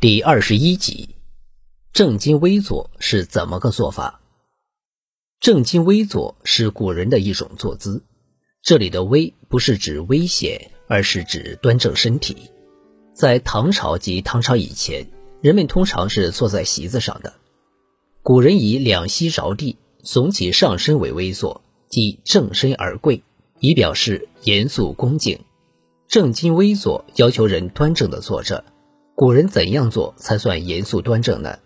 第二十一集，正襟危坐是怎么个做法？正襟危坐是古人的一种坐姿，这里的危不是指危险，而是指端正身体。在唐朝及唐朝以前，人们通常是坐在席子上的。古人以两膝着地，耸起上身为危坐，即正身而跪，以表示严肃恭敬。正襟危坐要求人端正的坐着。古人怎样做才算严肃端正呢？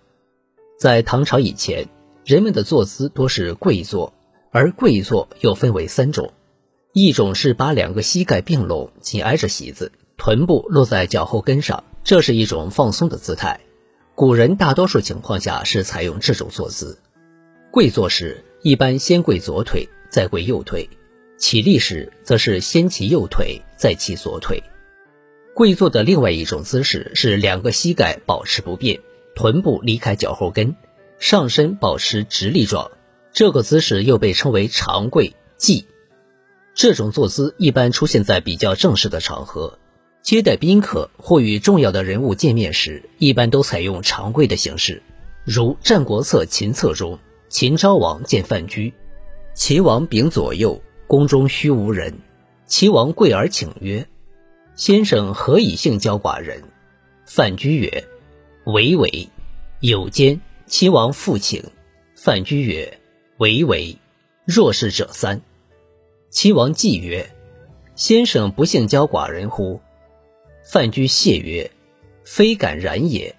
在唐朝以前，人们的坐姿多是跪坐，而跪坐又分为三种：一种是把两个膝盖并拢，紧挨着席子，臀部落在脚后跟上，这是一种放松的姿态。古人大多数情况下是采用这种坐姿。跪坐时，一般先跪左腿，再跪右腿；起立时，则是先起右腿，再起左腿。跪坐的另外一种姿势是两个膝盖保持不变，臀部离开脚后跟，上身保持直立状。这个姿势又被称为长跪髻。这种坐姿一般出现在比较正式的场合，接待宾客或与重要的人物见面时，一般都采用长跪的形式。如《战国策·秦策》中，秦昭王见范雎，齐王秉左右，宫中虚无人，齐王跪而请曰。先生何以性交寡人？范雎曰：“唯唯。”有间，齐王复请。范雎曰：“唯唯。”若是者三。齐王忌曰：“先生不幸交寡人乎？”范雎谢曰：“非敢然也。”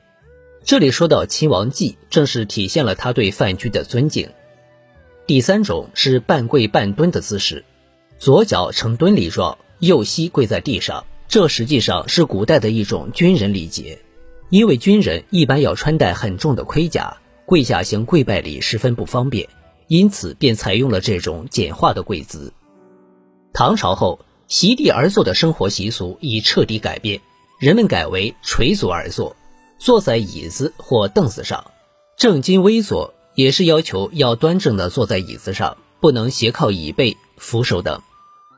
这里说到齐王忌，正是体现了他对范雎的尊敬。第三种是半跪半蹲的姿势，左脚呈蹲立状，右膝跪在地上。这实际上是古代的一种军人礼节，因为军人一般要穿戴很重的盔甲，跪下行跪拜礼十分不方便，因此便采用了这种简化的跪姿。唐朝后，席地而坐的生活习俗已彻底改变，人们改为垂足而坐，坐在椅子或凳子上。正襟危坐也是要求要端正的坐在椅子上，不能斜靠椅背、扶手等。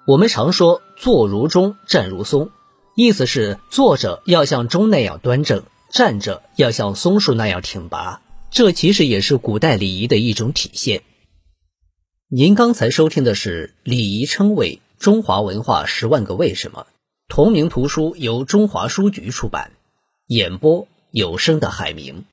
我们常说坐如钟，站如松。意思是坐着要像钟那样端正，站着要像松树那样挺拔。这其实也是古代礼仪的一种体现。您刚才收听的是《礼仪称谓：中华文化十万个为什么》，同名图书由中华书局出版，演播有声的海明。